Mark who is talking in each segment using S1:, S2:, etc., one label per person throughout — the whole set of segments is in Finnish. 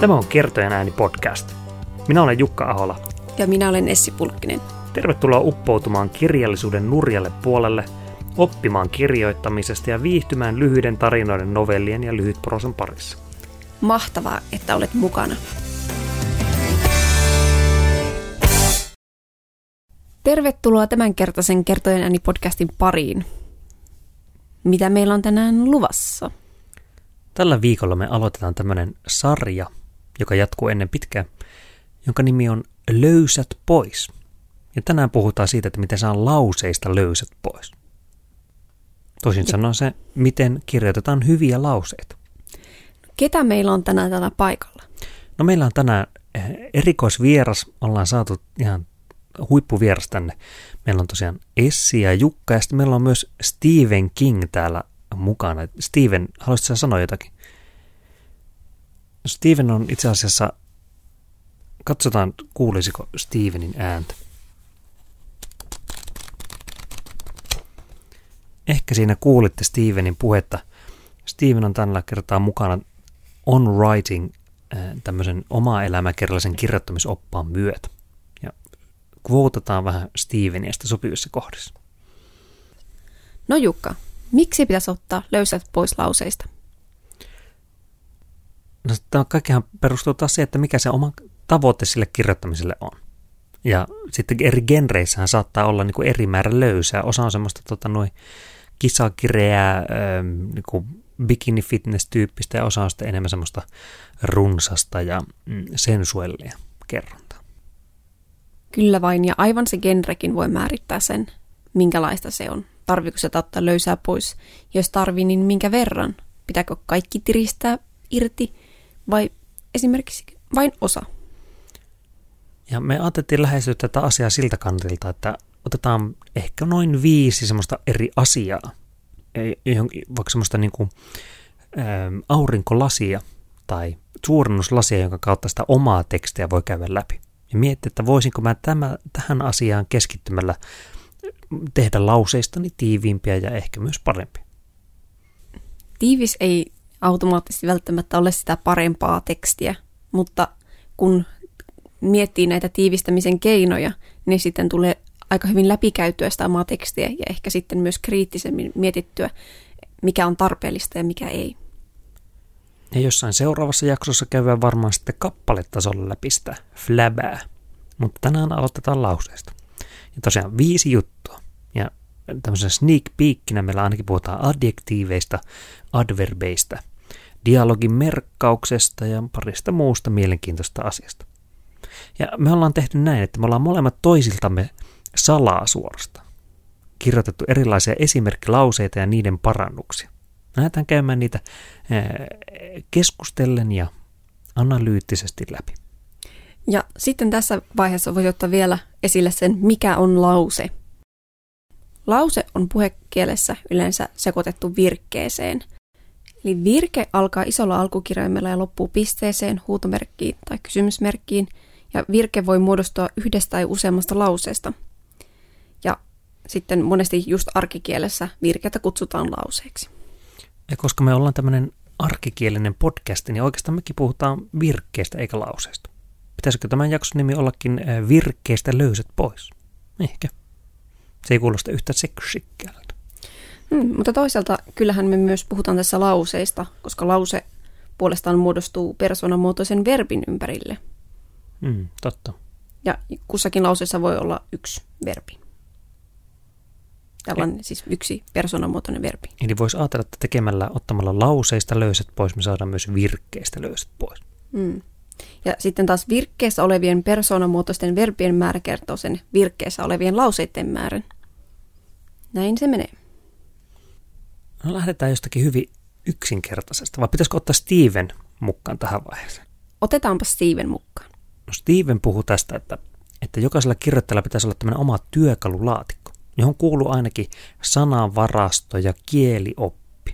S1: Tämä on Kertojen ääni podcast. Minä olen Jukka Ahola.
S2: Ja minä olen Essi Pulkkinen.
S1: Tervetuloa uppoutumaan kirjallisuuden nurjalle puolelle, oppimaan kirjoittamisesta ja viihtymään lyhyiden tarinoiden, novellien ja lyhytprosan parissa.
S2: Mahtavaa, että olet mukana. Tervetuloa tämänkertaisen Kertojen ääni podcastin pariin. Mitä meillä on tänään luvassa?
S1: Tällä viikolla me aloitetaan tämmöinen sarja, joka jatkuu ennen pitkää, jonka nimi on Löysät pois. Ja tänään puhutaan siitä, että miten saa lauseista löysät pois. Toisin sanoen se, miten kirjoitetaan hyviä lauseita.
S2: Ketä meillä on tänään täällä paikalla?
S1: No meillä on tänään eh, erikoisvieras, ollaan saatu ihan huippuvieras tänne. Meillä on tosiaan Essi ja Jukka ja sitten meillä on myös Stephen King täällä mukana. Steven, haluaisitko sanoa jotakin? Steven on itse asiassa, katsotaan kuulisiko Stevenin ääntä. Ehkä siinä kuulitte Stevenin puhetta. Steven on tällä kertaa mukana On Writing tämmöisen oma elämäkerrallisen kirjoittamisoppaan myötä. Ja vähän Stevenia sopivissa kohdissa.
S2: No Jukka, Miksi pitäisi ottaa löysät pois lauseista?
S1: No, tämä kaikkihan perustuu taas siihen, että mikä se oma tavoite sille kirjoittamiselle on. Ja sitten eri genreissähän saattaa olla niin kuin eri määrä löysää. Osa on semmoista tota, noin kisakireää, ähm, niin kuin bikini fitness tyyppistä ja osa on sitten enemmän semmoista runsasta ja mm, sensuellia kerrontaa.
S2: Kyllä vain, ja aivan se genrekin voi määrittää sen, minkälaista se on tarviiko se ottaa löysää pois? Jos tarvii, niin minkä verran? Pitääkö kaikki tiristää irti vai esimerkiksi vain osa?
S1: Ja me ajateltiin lähestyä tätä asiaa siltä kantilta, että otetaan ehkä noin viisi semmoista eri asiaa, vaikka semmoista niin kuin, ä, aurinkolasia tai suurennuslasia, jonka kautta sitä omaa tekstiä voi käydä läpi. Ja miettiä, että voisinko mä tämä, tähän asiaan keskittymällä tehdä lauseistani tiiviimpiä ja ehkä myös parempia.
S2: Tiivis ei automaattisesti välttämättä ole sitä parempaa tekstiä, mutta kun miettii näitä tiivistämisen keinoja, niin sitten tulee aika hyvin läpikäytyä sitä omaa tekstiä ja ehkä sitten myös kriittisemmin mietittyä, mikä on tarpeellista ja mikä ei.
S1: Ja jossain seuraavassa jaksossa käydään varmaan sitten kappaletasolla läpi sitä flabää, mutta tänään aloitetaan lauseesta. Ja tosiaan viisi juttua. Ja tämmöisen sneak peekinä meillä ainakin puhutaan adjektiiveista, adverbeista, dialogin merkkauksesta ja parista muusta mielenkiintoista asiasta. Ja me ollaan tehty näin, että me ollaan molemmat toisiltamme salaa suorasta. Kirjoitettu erilaisia esimerkkilauseita ja niiden parannuksia. Lähdetään käymään niitä keskustellen ja analyyttisesti läpi.
S2: Ja sitten tässä vaiheessa voisi ottaa vielä esille sen, mikä on lause. Lause on puhekielessä yleensä sekoitettu virkkeeseen. Eli virke alkaa isolla alkukirjaimella ja loppuu pisteeseen, huutomerkkiin tai kysymysmerkkiin, ja virke voi muodostua yhdestä tai useammasta lauseesta. Ja sitten monesti just arkikielessä virkettä kutsutaan lauseeksi.
S1: Ja koska me ollaan tämmöinen arkikielinen podcast, niin oikeastaan mekin puhutaan virkkeestä eikä lauseesta. Pitäisikö tämän jakson nimi ollakin virkkeistä löysät pois? Ehkä. Se ei kuulosta yhtä seksikkäältä.
S2: Hmm, mutta toisaalta kyllähän me myös puhutaan tässä lauseista, koska lause puolestaan muodostuu persoonamuotoisen verbin ympärille.
S1: Hmm, totta.
S2: Ja kussakin lauseessa voi olla yksi verbi. Tällainen siis yksi persoonamuotoinen verbi.
S1: Eli voisi ajatella, että tekemällä, ottamalla lauseista löysät pois, me saadaan myös virkkeistä löysät pois.
S2: Hmm. Ja sitten taas virkkeessä olevien persoonamuotoisten verbien määrä kertoo sen virkkeessä olevien lauseiden määrän. Näin se menee.
S1: No lähdetään jostakin hyvin yksinkertaisesta, vai pitäisikö ottaa Steven mukaan tähän vaiheeseen?
S2: Otetaanpa Steven mukaan.
S1: No Steven puhuu tästä, että, että jokaisella kirjoittajalla pitäisi olla tämmöinen oma työkalulaatikko, johon kuuluu ainakin sanavarasto ja kielioppi.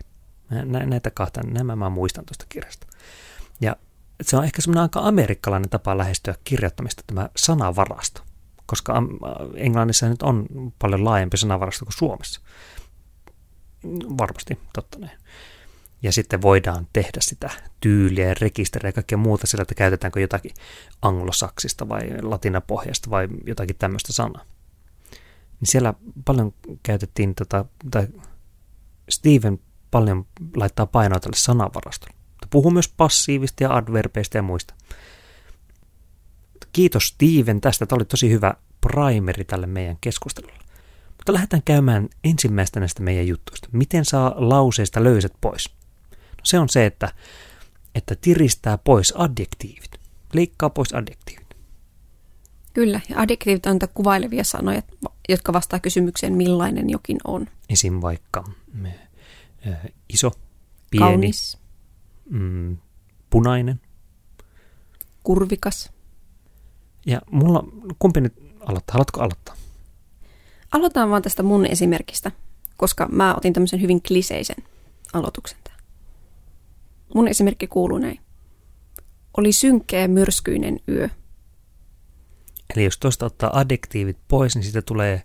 S1: Näitä kahta, nämä mä muistan tuosta kirjasta. Ja se on ehkä semmoinen aika amerikkalainen tapa lähestyä kirjoittamista, tämä sanavarasto, koska Englannissa nyt on paljon laajempi sanavarasto kuin Suomessa. Varmasti, totta näin. Ja sitten voidaan tehdä sitä tyyliä ja rekisteriä ja kaikkea muuta sillä, että käytetäänkö jotakin anglosaksista vai latinapohjasta vai jotakin tämmöistä sanaa. Niin siellä paljon käytettiin, tota, tai Steven paljon laittaa painoa tälle sanavarastolle. Puhuu myös passiivista ja adverbeista ja muista. Kiitos Steven tästä. Tämä oli tosi hyvä primeri tälle meidän keskustelulle. Mutta lähdetään käymään ensimmäistä näistä meidän juttuista. Miten saa lauseista löyset pois? No se on se, että, että tiristää pois adjektiivit. Leikkaa pois adjektiivit.
S2: Kyllä, ja adjektiivit on kuvailevia sanoja, jotka vastaa kysymykseen, millainen jokin on.
S1: Esim. vaikka äh, iso, pieni,
S2: Kaunis,
S1: mm, punainen.
S2: kurvikas.
S1: Ja mulla, kumpi nyt aloittaa? Haluatko aloittaa?
S2: Aloitetaan vaan tästä mun esimerkistä, koska mä otin tämmöisen hyvin kliseisen aloituksen tähän. Mun esimerkki kuuluu näin. Oli synkkeä myrskyinen yö.
S1: Eli jos tuosta ottaa adjektiivit pois, niin siitä tulee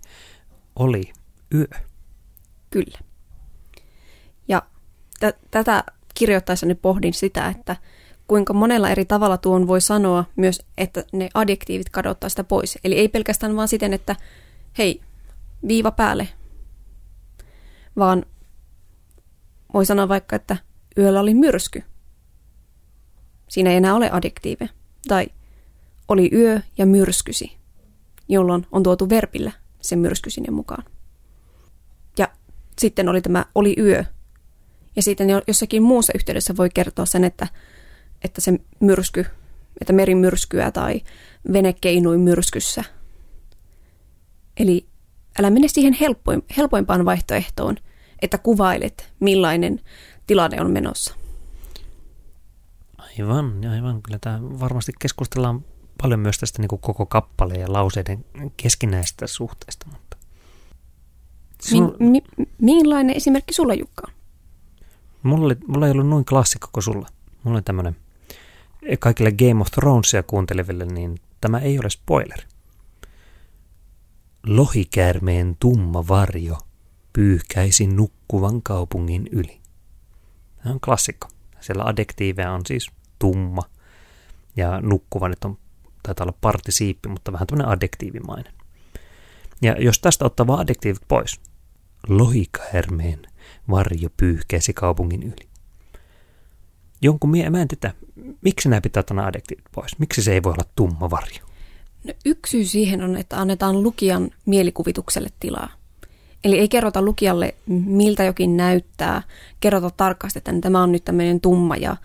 S1: oli yö.
S2: Kyllä. Ja t- tätä kirjoittaessani pohdin sitä, että kuinka monella eri tavalla tuon voi sanoa myös, että ne adjektiivit kadottaa sitä pois. Eli ei pelkästään vaan siten, että hei, viiva päälle, vaan voi sanoa vaikka, että yöllä oli myrsky. Siinä ei enää ole adjektiive. Tai oli yö ja myrskysi, jolloin on tuotu verpillä sen myrsky sinne mukaan. Ja sitten oli tämä oli yö. Ja sitten jo- jossakin muussa yhteydessä voi kertoa sen, että, että se myrsky, että meri myrskyä tai vene keinui myrskyssä. Eli älä mene siihen helpoin, helpoimpaan vaihtoehtoon, että kuvailet, millainen tilanne on menossa.
S1: Aivan, aivan. Kyllä tämä varmasti keskustellaan paljon myös tästä niin koko kappaleen ja lauseiden keskinäisestä suhteesta. Mutta Sun,
S2: Mi- mi- millainen esimerkki sulla, Jukka on?
S1: mulla, oli, mulla ei ollut noin klassikko kuin sulla. Mulla oli tämmöinen kaikille Game of Thronesia kuunteleville, niin tämä ei ole spoiler. Lohikäärmeen tumma varjo pyyhkäisi nukkuvan kaupungin yli. Tämä on klassikko. Siellä adjektiiveja on siis tumma ja nukkuva nyt on, taitaa olla partisiippi, mutta vähän tämmöinen adjektiivimainen. Ja jos tästä ottaa vaan adjektiivit pois, lohikäärmeen varjo pyyhkäisi kaupungin yli. Jonkun mie, mä en tiedä, miksi nämä pitää nämä adjektiivit pois? Miksi se ei voi olla tumma varjo?
S2: No, yksi syy siihen on, että annetaan lukijan mielikuvitukselle tilaa. Eli ei kerrota lukijalle, miltä jokin näyttää, kerrota tarkasti, että tämä on nyt tämmöinen tumma ja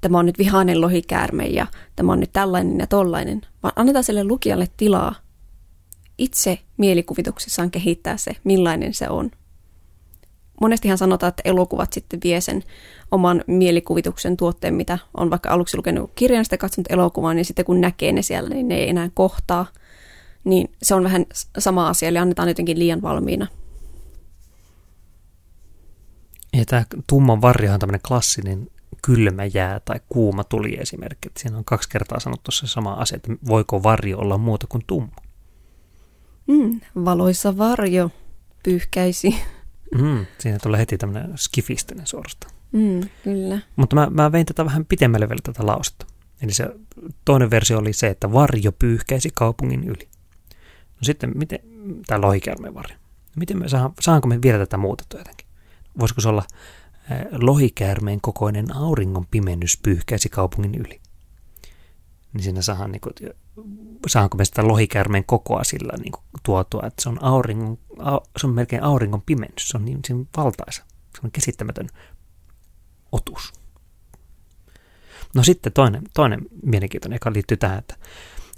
S2: tämä on nyt vihainen lohikäärme ja tämä on nyt tällainen ja tollainen, vaan annetaan sille lukijalle tilaa itse mielikuvituksessaan kehittää se, millainen se on. Monestihan sanotaan, että elokuvat sitten vie sen oman mielikuvituksen tuotteen, mitä on vaikka aluksi lukenut kirjan, sitten katsonut elokuvan, niin sitten kun näkee ne siellä, niin ne ei enää kohtaa. Niin se on vähän sama asia, eli annetaan jotenkin liian valmiina.
S1: Ja tämä tumman varjo on tämmöinen klassinen kylmä jää tai kuuma tuli esimerkki. Siinä on kaksi kertaa sanottu se sama asia, että voiko varjo olla muuta kuin tumma.
S2: Mm, valoissa varjo pyyhkäisi.
S1: Mm, siinä tulee heti tämmöinen skifistinen suorastaan.
S2: Mm, kyllä.
S1: Mutta mä, mä vein tätä vähän pitemmälle vielä tätä lausetta. Eli se toinen versio oli se, että varjo pyyhkäisi kaupungin yli. No sitten, miten, tämä lohikäärmeen varjo. Miten me saan, saanko me vielä tätä muutettua jotenkin? Voisiko se olla äh, lohikäärmeen kokoinen auringon pimennys pyyhkäisi kaupungin yli? Niin siinä saadaan, niin kuin, saanko me sitä lohikäärmeen kokoa sillä niin kuin, tuotua, että se on, auringon, au, se on melkein auringon pimennys. Se on niin, niin valtaisa. Se on käsittämätön otus. No sitten toinen, toinen mielenkiintoinen, joka liittyy tähän, että,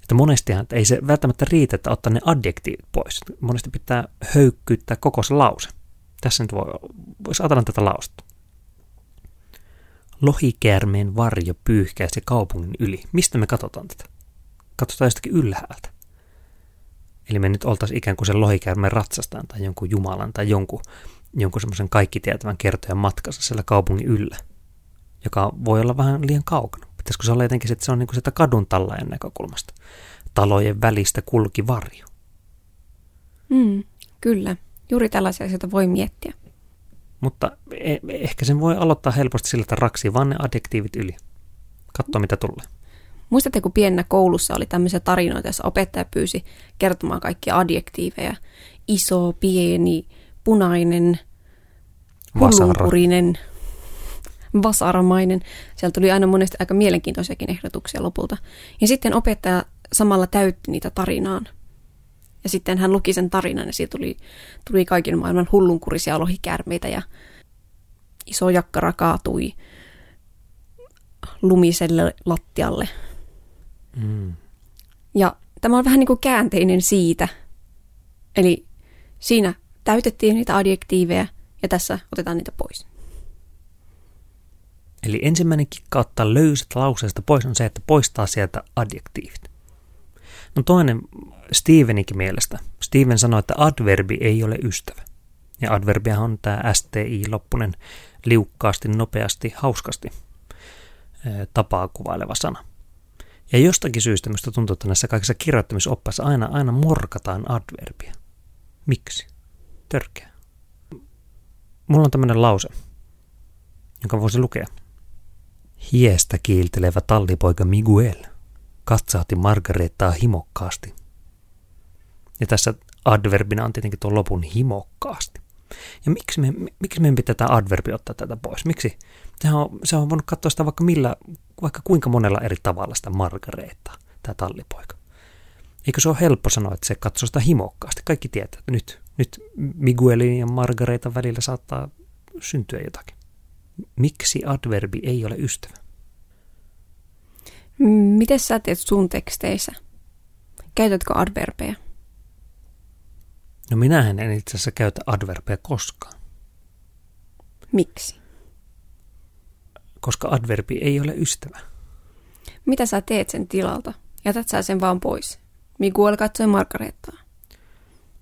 S1: että monestihan että ei se välttämättä riitä, että ottaa ne adjektiivit pois. Monesti pitää höykkyyttää koko se lause. Tässä nyt voi, voisi ajatella tätä lausetta. Lohikäärmeen varjo pyyhkäisi kaupungin yli. Mistä me katsotaan tätä? Katsotaan jostakin ylhäältä. Eli me nyt oltaisiin ikään kuin sen lohikäärmeen ratsastajan tai jonkun jumalan tai jonkun, jonkun semmoisen kaikki tietävän kertojan matkassa siellä kaupungin yllä, joka voi olla vähän liian kaukana. Pitäisikö se olla jotenkin, että se on niin kuin sitä kadun tallajan näkökulmasta. Talojen välistä kulki varjo.
S2: Mm, kyllä. Juuri tällaisia asioita voi miettiä.
S1: Mutta e- ehkä sen voi aloittaa helposti sillä, että raksii vaan ne adjektiivit yli. Katso, mitä tulee.
S2: Muistatte, kun pienenä koulussa oli tämmöisiä tarinoita, joissa opettaja pyysi kertomaan kaikkia adjektiiveja. Iso, pieni, punainen, hullunkurinen, vasaramainen. Sieltä tuli aina monesti aika mielenkiintoisiakin ehdotuksia lopulta. Ja sitten opettaja samalla täytti niitä tarinaan. Ja sitten hän luki sen tarinan ja siitä tuli, tuli kaiken maailman hullunkurisia lohikärmeitä ja iso jakkara kaatui lumiselle lattialle.
S1: Mm.
S2: Ja tämä on vähän niin kuin käänteinen siitä. Eli siinä täytettiin niitä adjektiiveja ja tässä otetaan niitä pois.
S1: Eli ensimmäinen kikka ottaa löysät lauseesta pois on se, että poistaa sieltä adjektiivit. No toinen Stevenikin mielestä. Steven sanoi, että adverbi ei ole ystävä. Ja adverbia on tämä STI-loppunen liukkaasti, nopeasti, hauskasti tapaa kuvaileva sana. Ja jostakin syystä minusta tuntuu, että näissä kaikissa kirjoittamisoppaissa aina, aina morkataan adverbia. Miksi? Törkeä. Mulla on tämmöinen lause, jonka voisi lukea. Hiestä kiiltelevä tallipoika Miguel katsahti Margareettaa himokkaasti. Ja tässä adverbina on tietenkin tuo lopun himokkaasti. Ja miksi, me, miksi meidän pitää tämä adverbi ottaa tätä pois? Miksi? Sehän on, se on voinut katsoa sitä vaikka, millä, vaikka kuinka monella eri tavalla sitä Margareettaa, tämä tallipoika. Eikö se ole helppo sanoa, että se katsoo sitä himokkaasti? Kaikki tietää, että nyt, nyt Miguelin ja Margareetan välillä saattaa syntyä jotakin. Miksi adverbi ei ole ystävä?
S2: Miten sä teet sun teksteissä? Käytätkö adverbeja?
S1: No minähän en itse asiassa käytä adverbeja koskaan,
S2: Miksi?
S1: koska adverbi ei ole ystävä.
S2: Mitä sä teet sen tilalta? Jätät sä sen vaan pois? Miguel katsoi Margarettaa.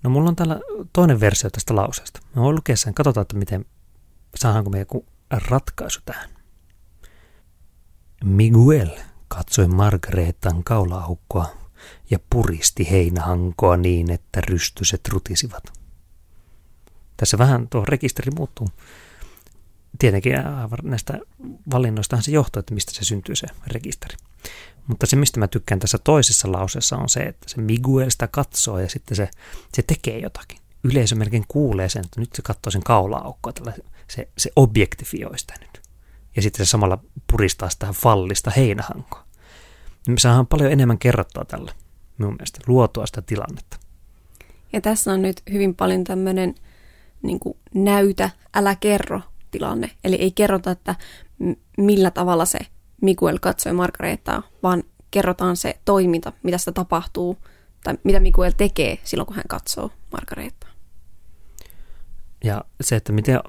S1: No mulla on täällä toinen versio tästä lauseesta. Mä voin lukea sen, katsotaan, että miten saadaanko me joku ratkaisu tähän. Miguel katsoi Margaretan kaulaukkoa ja puristi heinähankoa niin, että rystyset rutisivat. Tässä vähän tuo rekisteri muuttuu. Tietenkin näistä valinnoistahan se johtuu, että mistä se syntyy se rekisteri. Mutta se, mistä mä tykkään tässä toisessa lauseessa on se, että se Miguel sitä katsoo ja sitten se, se tekee jotakin. Yleisö melkein kuulee sen, että nyt se katsoo sen kaula-aukkoa, tällä, se, se objektifioi sitä nyt. Ja sitten se samalla puristaa sitä fallista heinähankoa. Me saadaan paljon enemmän kerrottua tällä, minun mielestä, luotua sitä tilannetta.
S2: Ja tässä on nyt hyvin paljon tämmöinen niin näytä, älä kerro tilanne. Eli ei kerrota, että millä tavalla se Miguel katsoi Margaretaa, vaan kerrotaan se toiminta, mitä sitä tapahtuu, tai mitä Miguel tekee silloin, kun hän katsoo Margaretaa.
S1: Ja se, että miten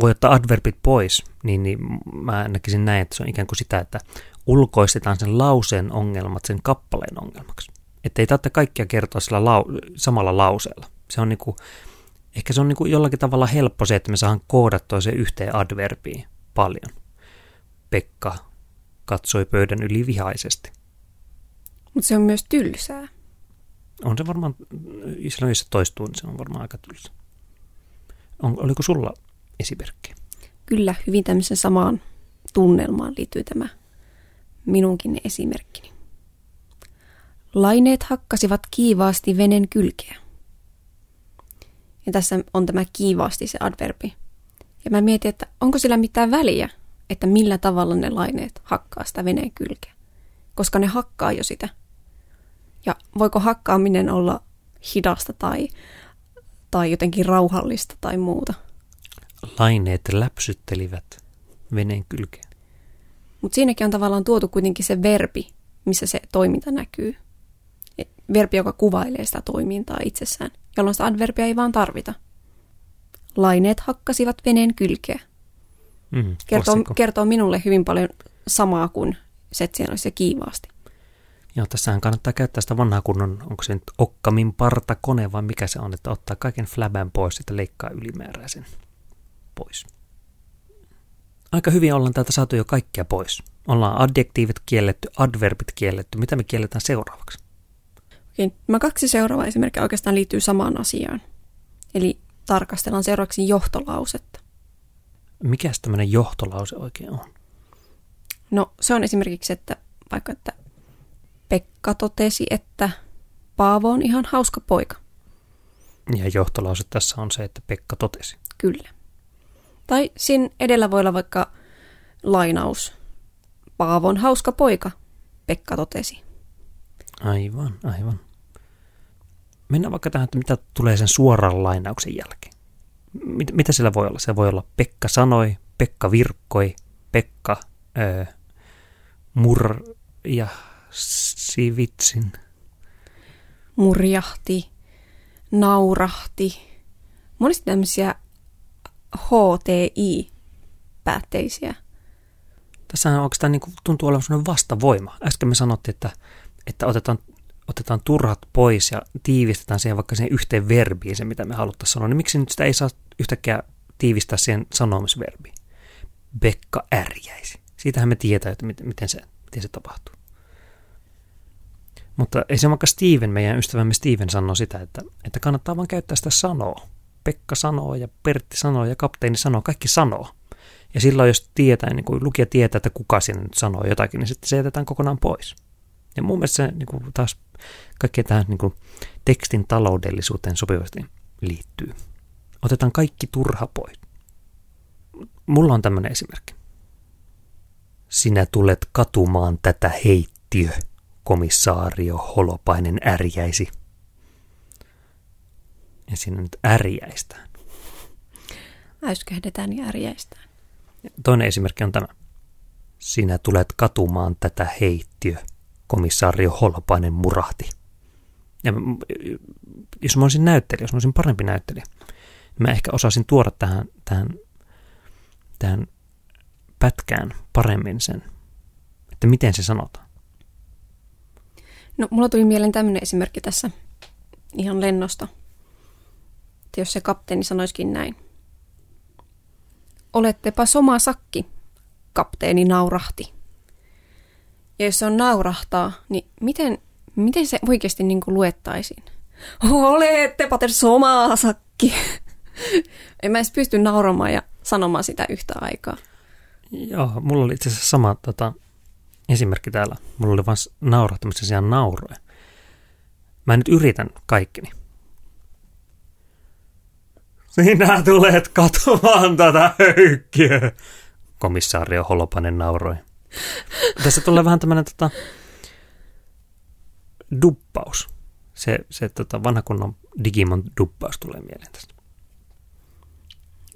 S1: voi ottaa adverbit pois, niin, niin mä näkisin näin, että se on ikään kuin sitä, että ulkoistetaan sen lauseen ongelmat sen kappaleen ongelmaksi. Että ei tarvitse kaikkia kertoa sillä lau- samalla lauseella. Se on niinku, ehkä se on niinku jollakin tavalla helppo se, että me saadaan koodattua se yhteen adverbiin paljon. Pekka katsoi pöydän yli vihaisesti.
S2: Mutta se on myös tylsää.
S1: On se varmaan, silloin jos se toistuu, niin se on varmaan aika tylsä. On, oliko sulla esimerkki?
S2: Kyllä, hyvin tämmöisen samaan tunnelmaan liittyy tämä minunkin esimerkkini. Laineet hakkasivat kiivaasti venen kylkeä. Ja tässä on tämä kiivaasti se adverbi. Ja mä mietin, että onko sillä mitään väliä, että millä tavalla ne laineet hakkaa sitä veneen kylkeä. Koska ne hakkaa jo sitä. Ja voiko hakkaaminen olla hidasta tai, tai jotenkin rauhallista tai muuta.
S1: Laineet läpsyttelivät veneen kylkeä.
S2: Mutta siinäkin on tavallaan tuotu kuitenkin se verbi, missä se toiminta näkyy. Verbi, joka kuvailee sitä toimintaa itsessään, jolloin sitä adverbia ei vaan tarvita. Laineet hakkasivat veneen kylkeä.
S1: Mm,
S2: Kertoo,
S1: klassikko.
S2: kertoo minulle hyvin paljon samaa kuin se, että siinä olisi se kiivaasti.
S1: Joo, tässähän kannattaa käyttää sitä vanhaa kunnon, onko se nyt okkamin partakone vai mikä se on, että ottaa kaiken flabän pois, sitten leikkaa ylimääräisen pois. Aika hyvin ollaan täältä saatu jo kaikkia pois. Ollaan adjektiivit kielletty, adverbit kielletty. Mitä me kielletään seuraavaksi?
S2: Okei, nämä kaksi seuraavaa esimerkkiä oikeastaan liittyy samaan asiaan. Eli tarkastellaan seuraavaksi johtolausetta.
S1: Mikäs tämmöinen johtolause oikein on?
S2: No se on esimerkiksi, että vaikka että Pekka totesi, että Paavo on ihan hauska poika.
S1: Ja johtolause tässä on se, että Pekka totesi.
S2: Kyllä. Tai siinä edellä voi olla vaikka lainaus. Paavo on hauska poika, Pekka totesi.
S1: Aivan, aivan. Mennään vaikka tähän, että mitä tulee sen suoran lainauksen jälkeen. Mit, mitä sillä voi olla? Se voi olla Pekka sanoi, Pekka virkkoi, Pekka öö, mur ja sivitsin.
S2: Murjahti, naurahti. Monesti tämmöisiä HTI-päätteisiä.
S1: Tässä on oikeastaan niin kuin, tuntuu olevan sellainen vastavoima. Äsken me sanottiin, että, että otetaan, otetaan turhat pois ja tiivistetään siihen vaikka siihen yhteen verbiin se, mitä me haluttaisiin sanoa. Niin miksi nyt sitä ei saa yhtäkkiä tiivistää siihen sanomisverbiin? Bekka ärjäisi. Siitähän me tietää, että miten se, miten se tapahtuu. Mutta vaikka Steven, meidän ystävämme Steven sanoo sitä, että, että kannattaa vaan käyttää sitä sanoa. Pekka sanoo ja Pertti sanoo ja kapteeni sanoo, kaikki sanoo. Ja silloin jos tietää, niin kuin lukija tietää, että kuka sinne nyt sanoo jotakin, niin sitten se jätetään kokonaan pois. Ja mun mielestä se niin kuin taas kaikkeen tähän niin kuin tekstin taloudellisuuteen sopivasti liittyy. Otetaan kaikki turha pois. Mulla on tämmöinen esimerkki. Sinä tulet katumaan tätä heittiö, komissaario Holopainen ärjäisi. Ja siinä nyt ärjäistään.
S2: Äyskähdetään ja ärjäistään.
S1: Toinen esimerkki on tämä. Sinä tulet katumaan tätä heittiö, komissaario Holopainen murahti. Ja jos mä olisin näyttelijä, jos mä olisin parempi näyttelijä, mä ehkä osaisin tuoda tähän, tähän, tähän pätkään paremmin sen, että miten se sanotaan.
S2: No, mulla tuli mieleen tämmöinen esimerkki tässä ihan lennosta. Että jos se kapteeni sanoisikin näin. Olettepa soma sakki, kapteeni naurahti. Ja jos se on naurahtaa, niin miten, miten se oikeasti niin kuin luettaisiin? Olettepa te soma sakki. en mä edes pysty nauramaan ja sanomaan sitä yhtä aikaa.
S1: Joo, mulla oli itse asiassa sama tota, esimerkki täällä. Mulla oli vain naurahtamista siellä nauroja. Mä nyt yritän kaikkini. Sinä tulet katumaan tätä höykkiä, komissaario Holopanen nauroi. Tässä tulee vähän tämmöinen tota, duppaus. Se, se tota, vanha kunnon Digimon duppaus tulee mieleen tästä.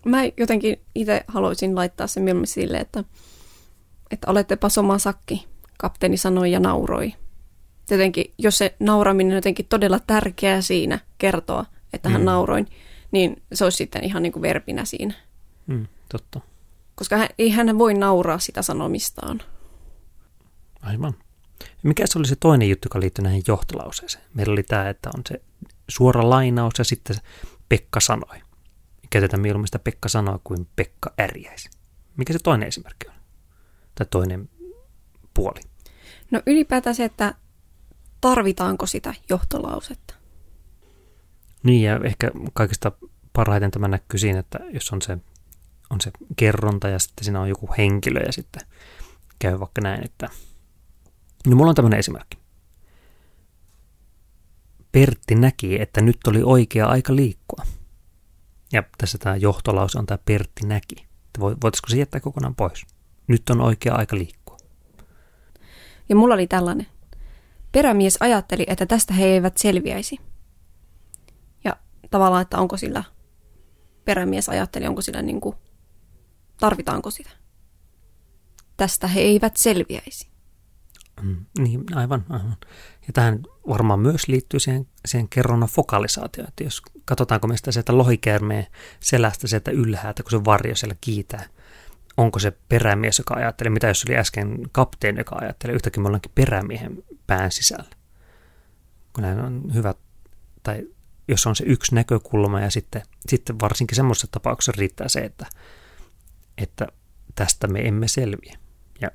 S2: Mä jotenkin itse haluaisin laittaa sen mieluummin silleen, että, että olettepa soma sakki, kapteeni sanoi ja nauroi. Jotenkin, jos se nauraminen on jotenkin todella tärkeää siinä kertoa, että hän mm. nauroin, niin se olisi sitten ihan niin kuin verbinä siinä.
S1: Mm, totta.
S2: Koska hän, ei hän voi nauraa sitä sanomistaan.
S1: Aivan. Mikä se oli se toinen juttu, joka liittyy näihin johtolauseeseen? Meillä oli tämä, että on se suora lainaus ja sitten Pekka sanoi. Käytetään mieluummin sitä Pekka sanoa kuin Pekka ärjäisi. Mikä se toinen esimerkki on? Tai toinen puoli?
S2: No ylipäätään se, että tarvitaanko sitä johtolausetta.
S1: Niin ja ehkä kaikista parhaiten tämä näkyy siinä, että jos on se, on se kerronta ja sitten siinä on joku henkilö ja sitten käy vaikka näin, että no mulla on tämmöinen esimerkki. Pertti näki, että nyt oli oikea aika liikkua. Ja tässä tämä johtolause on tämä Pertti näki. Voitaisiko se jättää kokonaan pois? Nyt on oikea aika liikkua.
S2: Ja mulla oli tällainen. Perämies ajatteli, että tästä he eivät selviäisi. Tavallaan, että onko sillä, perämies ajatteli, onko sillä niin kuin, tarvitaanko sitä. Tästä he eivät selviäisi.
S1: Mm, niin, aivan, aivan. Ja tähän varmaan myös liittyy siihen, siihen kerronnan fokalisaatioon, että jos katsotaanko me sitä sieltä lohikäärmeen selästä sieltä ylhäältä, kun se varjo siellä kiitää, onko se perämies, joka ajattelee, mitä jos oli äsken kapteeni, joka ajattelee, yhtäkkiä me ollaankin perämiehen pään sisällä. Kun näin on hyvä, tai jos on se yksi näkökulma ja sitten, sitten varsinkin semmoisessa tapauksessa riittää se, että, että tästä me emme selviä. Ja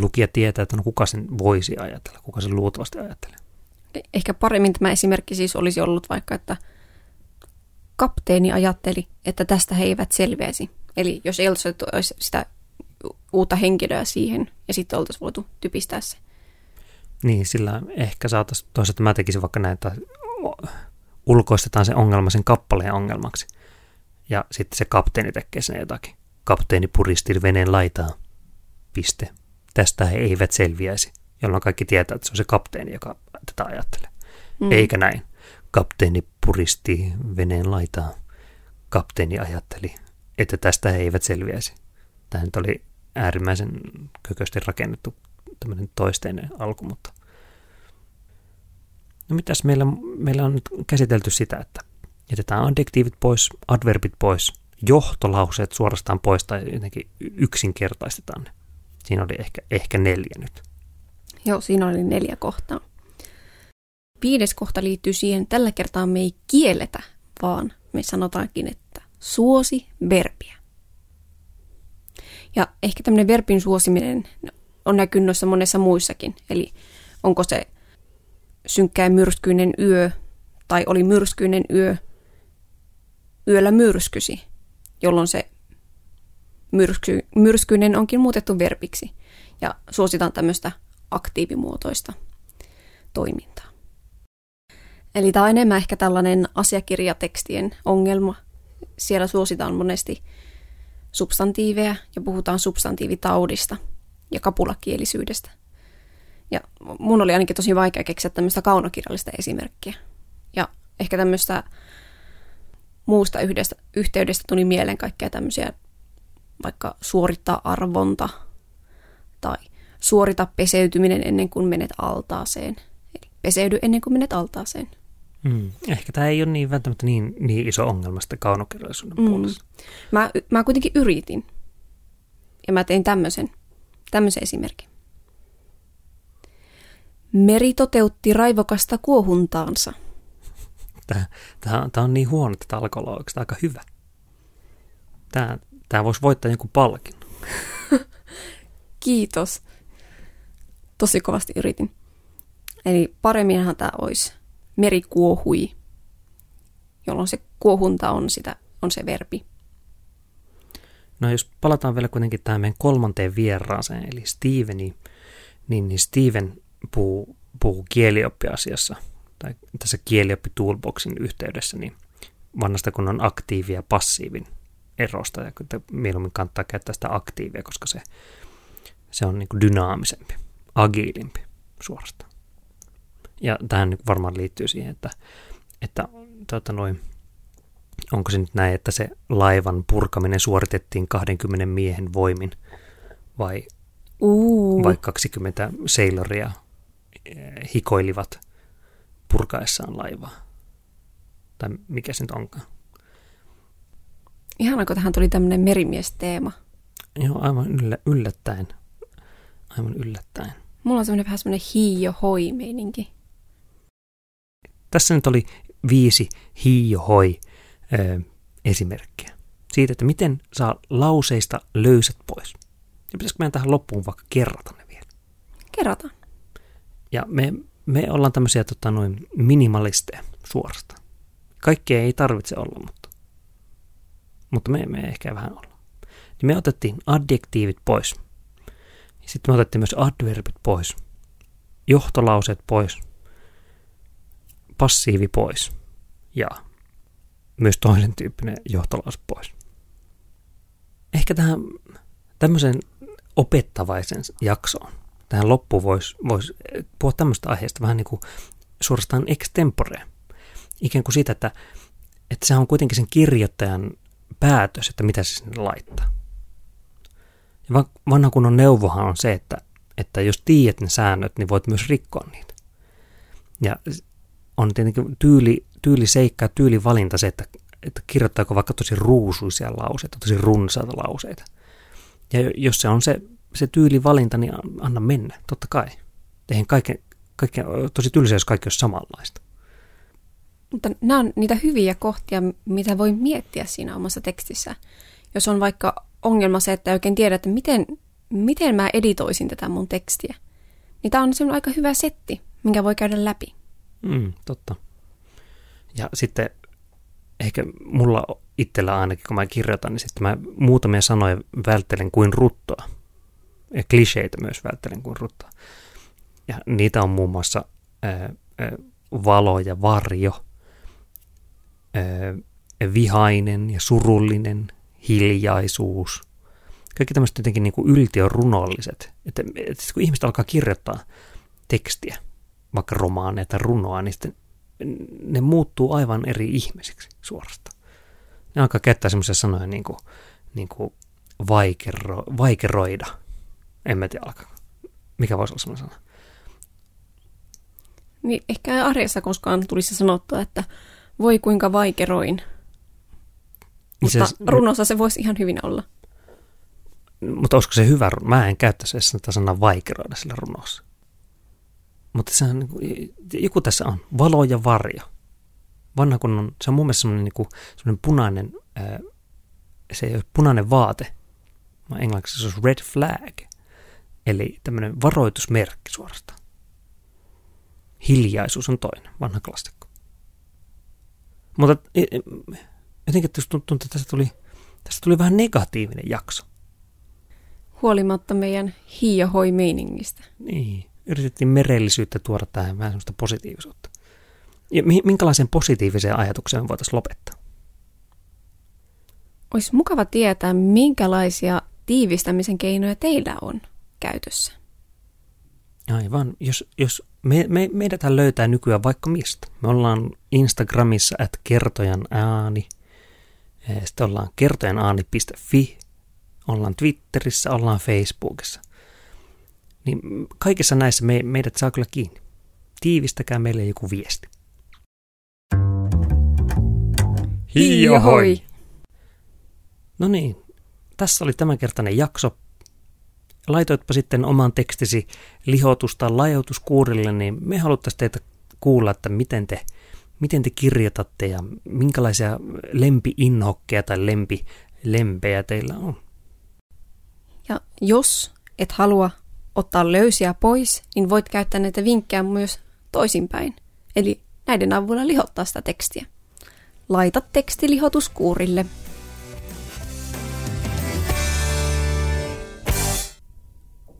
S1: lukija tietää, että no kuka sen voisi ajatella, kuka sen luultavasti ajattelee.
S2: Ehkä paremmin tämä esimerkki siis olisi ollut vaikka, että kapteeni ajatteli, että tästä he eivät selviäisi. Eli jos ei olisi sitä uutta henkilöä siihen ja sitten oltaisiin voitu typistää se.
S1: Niin, sillä ehkä saataisiin, toisaalta mä tekisin vaikka näitä, ulkoistetaan se ongelma sen kappaleen ongelmaksi. Ja sitten se kapteeni tekee sen jotakin. Kapteeni puristi veneen laitaa. Piste. Tästä he eivät selviäisi, jolloin kaikki tietää, että se on se kapteeni, joka tätä ajattelee. Mm. Eikä näin. Kapteeni puristi veneen laitaa. Kapteeni ajatteli, että tästä he eivät selviäisi. Tämä nyt oli äärimmäisen kökösti rakennettu tämmöinen toisteinen alku, mutta no mitäs meillä, meillä on nyt käsitelty sitä, että jätetään adjektiivit pois, adverbit pois, johtolauseet suorastaan pois tai jotenkin yksinkertaistetaan ne. Siinä oli ehkä, ehkä neljä nyt.
S2: Joo, siinä oli neljä kohtaa. Viides kohta liittyy siihen, että tällä kertaa me ei kielletä, vaan me sanotaankin, että suosi verbiä. Ja ehkä tämmöinen verbin suosiminen on näkynyt noissa monessa muissakin. Eli onko se synkkä myrskyinen yö tai oli myrskyinen yö, yöllä myrskysi, jolloin se myrsky, myrskyinen onkin muutettu verbiksi ja suositaan tämmöistä aktiivimuotoista toimintaa. Eli tämä on enemmän ehkä tällainen asiakirjatekstien ongelma. Siellä suositaan monesti substantiiveja ja puhutaan substantiivitaudista ja kapulakielisyydestä. Ja mun oli ainakin tosi vaikea keksiä tämmöistä kaunokirjallista esimerkkiä. Ja ehkä tämmöistä muusta yhdestä, yhteydestä tuli mieleen kaikkea tämmöisiä, vaikka suorittaa arvonta tai suorita peseytyminen ennen kuin menet altaaseen. Eli peseydy ennen kuin menet altaaseen.
S1: Mm. Ehkä tämä ei ole niin välttämättä niin, niin iso ongelma sitä kaunokirjallisuuden mm. puolesta.
S2: Mä, mä kuitenkin yritin. Ja mä tein tämmöisen, tämmöisen esimerkin. Meri toteutti raivokasta kuohuntaansa.
S1: Tämä, tämä, tämä on niin huono, että alkoi olla aika hyvä. Tämä, tämä voisi voittaa joku palkin.
S2: Kiitos. Tosi kovasti yritin. Eli paremminhan tämä olisi meri kuohui, jolloin se kuohunta on, sitä, on se verbi.
S1: No jos palataan vielä kuitenkin tähän meidän kolmanteen vieraaseen, eli Steveni, niin, niin Steven puhuu, puhuu kielioppiasiassa, tai tässä kielioppi toolboxin yhteydessä, niin vanhasta kun on aktiivi ja passiivin erosta, ja mieluummin kannattaa käyttää sitä aktiivia, koska se, se on niin kuin dynaamisempi, agiilimpi suorastaan. Ja tähän nyt varmaan liittyy siihen, että, että tuota noin, onko se nyt näin, että se laivan purkaminen suoritettiin 20 miehen voimin vai, uh. vai 20 sailoria eh, hikoilivat purkaessaan laivaa? Tai mikä se nyt onkaan?
S2: Ihana, kun tähän tuli tämmöinen merimiesteema.
S1: Joo, aivan yllä, yllättäen. Aivan yllättäen.
S2: Mulla on semmoinen vähän semmoinen hiio-hoi-meininki.
S1: Tässä nyt oli viisi hiijohoi esimerkkiä siitä, että miten saa lauseista löysät pois. Ja pitäisikö meidän tähän loppuun vaikka kerrata ne vielä?
S2: Kerrataan.
S1: Ja me, me ollaan tämmöisiä tota, noin minimalisteja suorasta. Kaikkea ei tarvitse olla, mutta, mutta me, me ehkä vähän olla. Niin me otettiin adjektiivit pois. Sitten me otettiin myös adverbit pois. Johtolauseet pois – passiivi pois ja myös toisen tyyppinen johtolaus pois. Ehkä tähän tämmöisen opettavaisen jaksoon, tähän loppuun voisi vois puhua tämmöistä aiheesta vähän niin kuin suorastaan extempore. Ikään kuin siitä, että, että se on kuitenkin sen kirjoittajan päätös, että mitä se sinne laittaa. Ja vanha kunnon neuvohan on se, että, että jos tiedät ne säännöt, niin voit myös rikkoa niitä. Ja on tietenkin tyyli, tyyliseikka ja tyylivalinta se, että, että kirjoittaako vaikka tosi ruusuisia lauseita, tosi runsaita lauseita. Ja jos se on se, se tyylivalinta, niin anna mennä, totta kai. Eihän kaiken, kaiken, tosi tylsä, jos kaikki olisi samanlaista.
S2: Mutta nämä on niitä hyviä kohtia, mitä voi miettiä siinä omassa tekstissä. Jos on vaikka ongelma se, että ei oikein tiedä, että miten, miten mä editoisin tätä mun tekstiä, niin tämä on semmoinen aika hyvä setti, minkä voi käydä läpi.
S1: Mm, totta. Ja sitten ehkä mulla itsellä ainakin, kun mä kirjoitan, niin sitten mä muutamia sanoja välttelen kuin ruttoa. Ja kliseitä myös välttelen kuin ruttoa. Ja niitä on muun muassa ää, ää, valo ja varjo, ää, vihainen ja surullinen, hiljaisuus. Kaikki tämmöiset jotenkin niin yltiörunolliset. Että, että kun ihmiset alkaa kirjoittaa tekstiä, vaikka romaaneja tai runoa, niin sitten ne muuttuu aivan eri ihmisiksi suorastaan. Ne alkaa käyttää semmoisia sanoja niin kuin, niin kuin vaikero, vaikeroida. En mä tiedä alkaa. Mikä voisi olla semmoinen sana?
S2: Niin ehkä arjessa koskaan tulisi sanottua, että voi kuinka vaikeroin. Niin Mutta se, runossa se voisi ihan hyvin olla.
S1: Mutta olisiko se hyvä? Mä en käyttäisi sitä sanaa vaikeroida sillä runossa. Mutta se on, niin joku tässä on, valo ja varjo. Vanha kun on, se on mun mielestä semmoinen, niin kuin, semmoinen punainen, ää, se ei ole punainen vaate, vaan englanniksi se on red flag, eli tämmöinen varoitusmerkki suorastaan. Hiljaisuus on toinen, vanha klassikko. Mutta e, e, jotenkin tuntuu, että tästä tuli, tästä tuli vähän negatiivinen jakso.
S2: Huolimatta meidän hiiahoi meiningistä.
S1: Niin yritettiin merellisyyttä tuoda tähän vähän semmoista positiivisuutta. Ja minkälaisen positiiviseen ajatukseen voitaisiin lopettaa?
S2: Olisi mukava tietää, minkälaisia tiivistämisen keinoja teillä on käytössä.
S1: Aivan. Jos, jos me, me, meidät löytää nykyään vaikka mistä. Me ollaan Instagramissa at kertojan ääni. Sitten ollaan kertojanaani.fi. Ollaan Twitterissä, ollaan Facebookissa – niin kaikissa näissä me, meidät saa kyllä kiinni. Tiivistäkää meille joku viesti.
S2: Hiihoi!
S1: No niin, tässä oli tämänkertainen jakso. Laitoitpa sitten oman tekstisi lihotus- tai lajautuskuurille, niin me haluttaisiin teitä kuulla, että miten te, miten te kirjoitatte ja minkälaisia lempiinhokkeja tai lempilempejä teillä on.
S2: Ja jos et halua ottaa löysiä pois, niin voit käyttää näitä vinkkejä myös toisinpäin. Eli näiden avulla lihottaa sitä tekstiä. Laita teksti lihotuskuurille.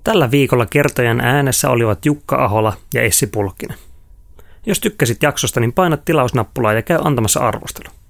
S1: Tällä viikolla kertojan äänessä olivat Jukka Ahola ja Essi Pulkkinen. Jos tykkäsit jaksosta, niin paina tilausnappulaa ja käy antamassa arvostelu.